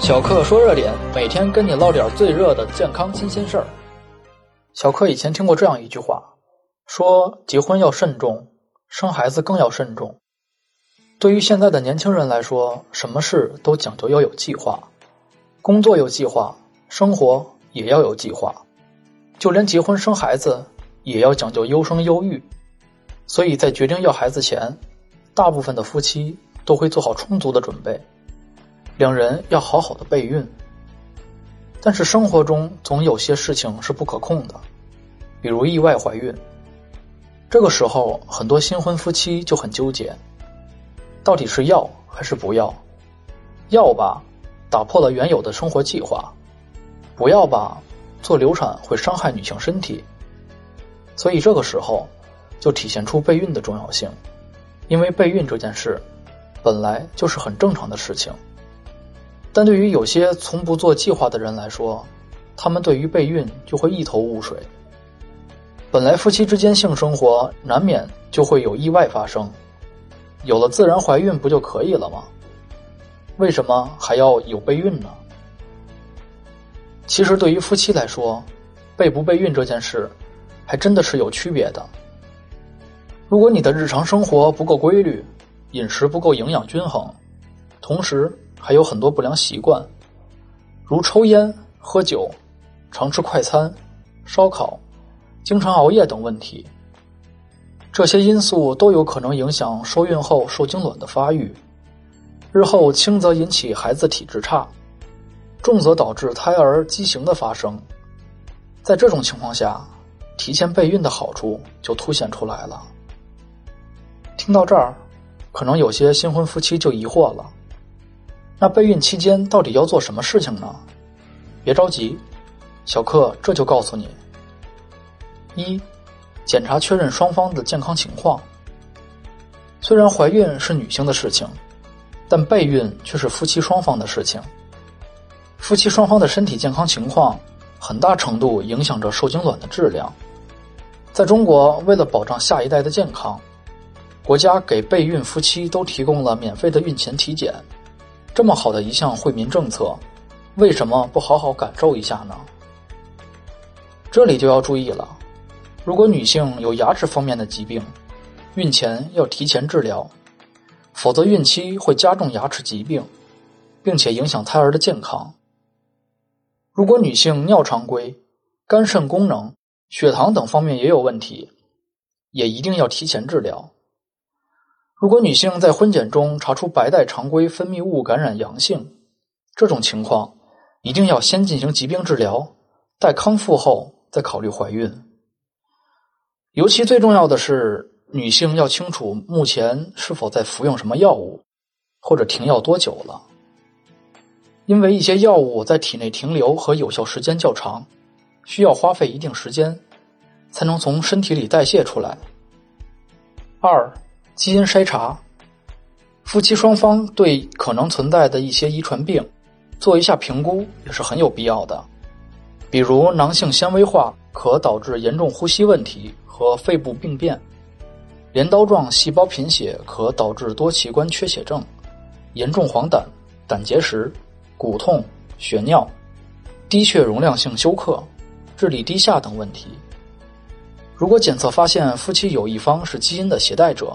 小克说热点，每天跟你唠点最热的健康新鲜事儿。小克以前听过这样一句话，说结婚要慎重，生孩子更要慎重。对于现在的年轻人来说，什么事都讲究要有计划，工作有计划，生活也要有计划，就连结婚生孩子也要讲究优生优育。所以在决定要孩子前，大部分的夫妻都会做好充足的准备。两人要好好的备孕，但是生活中总有些事情是不可控的，比如意外怀孕。这个时候，很多新婚夫妻就很纠结，到底是要还是不要？要吧，打破了原有的生活计划；不要吧，做流产会伤害女性身体。所以这个时候，就体现出备孕的重要性，因为备孕这件事，本来就是很正常的事情。但对于有些从不做计划的人来说，他们对于备孕就会一头雾水。本来夫妻之间性生活难免就会有意外发生，有了自然怀孕不就可以了吗？为什么还要有备孕呢？其实对于夫妻来说，备不备孕这件事，还真的是有区别的。如果你的日常生活不够规律，饮食不够营养均衡，同时。还有很多不良习惯，如抽烟、喝酒、常吃快餐、烧烤、经常熬夜等问题。这些因素都有可能影响受孕后受精卵的发育，日后轻则引起孩子体质差，重则导致胎儿畸形的发生。在这种情况下，提前备孕的好处就凸显出来了。听到这儿，可能有些新婚夫妻就疑惑了。那备孕期间到底要做什么事情呢？别着急，小克这就告诉你：一、检查确认双方的健康情况。虽然怀孕是女性的事情，但备孕却是夫妻双方的事情。夫妻双方的身体健康情况，很大程度影响着受精卵的质量。在中国，为了保障下一代的健康，国家给备孕夫妻都提供了免费的孕前体检。这么好的一项惠民政策，为什么不好好感受一下呢？这里就要注意了，如果女性有牙齿方面的疾病，孕前要提前治疗，否则孕期会加重牙齿疾病，并且影响胎儿的健康。如果女性尿常规、肝肾功能、血糖等方面也有问题，也一定要提前治疗。如果女性在婚检中查出白带常规分泌物感染阳性，这种情况一定要先进行疾病治疗，待康复后再考虑怀孕。尤其最重要的是，女性要清楚目前是否在服用什么药物，或者停药多久了，因为一些药物在体内停留和有效时间较长，需要花费一定时间才能从身体里代谢出来。二。基因筛查，夫妻双方对可能存在的一些遗传病做一下评估也是很有必要的。比如囊性纤维化可导致严重呼吸问题和肺部病变，镰刀状细胞贫血可导致多器官缺血症、严重黄疸、胆结石、骨痛、血尿、低血容量性休克、智力低下等问题。如果检测发现夫妻有一方是基因的携带者，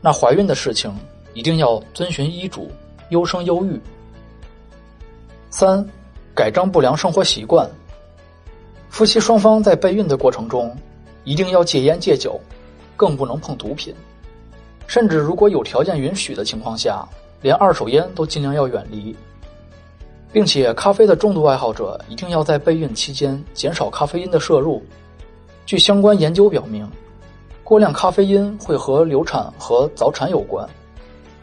那怀孕的事情一定要遵循医嘱，优生优育。三，改正不良生活习惯。夫妻双方在备孕的过程中，一定要戒烟戒酒，更不能碰毒品，甚至如果有条件允许的情况下，连二手烟都尽量要远离。并且，咖啡的重度爱好者一定要在备孕期间减少咖啡因的摄入。据相关研究表明。过量咖啡因会和流产和早产有关，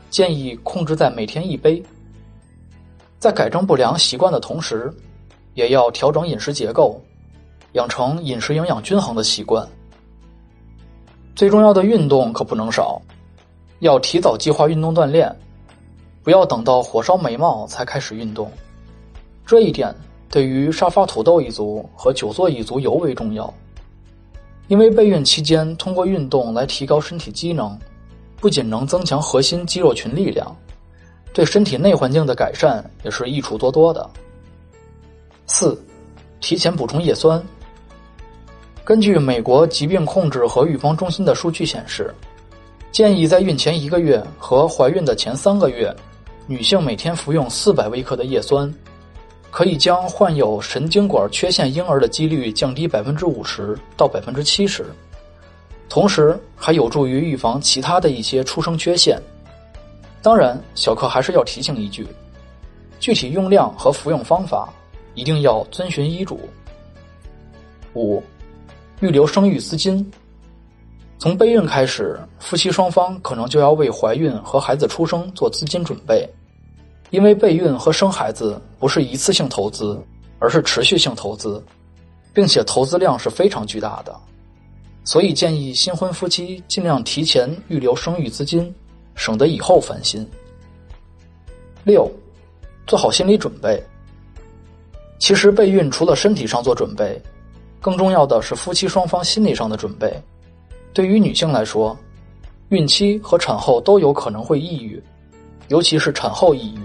建议控制在每天一杯。在改正不良习惯的同时，也要调整饮食结构，养成饮食营养均衡的习惯。最重要的运动可不能少，要提早计划运动锻炼，不要等到火烧眉毛才开始运动。这一点对于沙发土豆一族和久坐一族尤为重要。因为备孕期间通过运动来提高身体机能，不仅能增强核心肌肉群力量，对身体内环境的改善也是益处多多的。四，提前补充叶酸。根据美国疾病控制和预防中心的数据显示，建议在孕前一个月和怀孕的前三个月，女性每天服用四百微克的叶酸，可以将患有神经管缺陷婴儿的几率降低百分之五十到百分之七十，同时还有助于预防其他的一些出生缺陷。当然，小克还是要提醒一句：具体用量和服用方法。一定要遵循医嘱。五，预留生育资金。从备孕开始，夫妻双方可能就要为怀孕和孩子出生做资金准备，因为备孕和生孩子不是一次性投资，而是持续性投资，并且投资量是非常巨大的，所以建议新婚夫妻尽量提前预留生育资金，省得以后烦心。六，做好心理准备。其实备孕除了身体上做准备，更重要的是夫妻双方心理上的准备。对于女性来说，孕期和产后都有可能会抑郁，尤其是产后抑郁，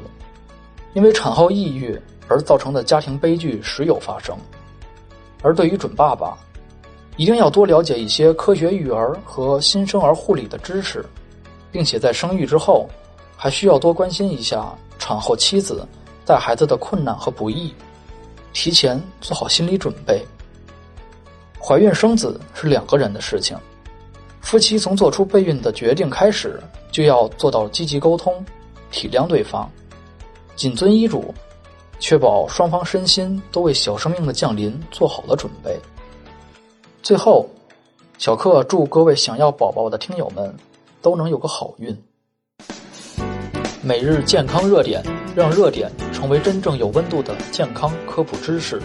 因为产后抑郁而造成的家庭悲剧时有发生。而对于准爸爸，一定要多了解一些科学育儿和新生儿护理的知识，并且在生育之后，还需要多关心一下产后妻子带孩子的困难和不易。提前做好心理准备。怀孕生子是两个人的事情，夫妻从做出备孕的决定开始，就要做到积极沟通，体谅对方，谨遵医嘱，确保双方身心都为小生命的降临做好了准备。最后，小克祝各位想要宝宝的听友们都能有个好运。每日健康热点，让热点成为真正有温度的健康科普知识。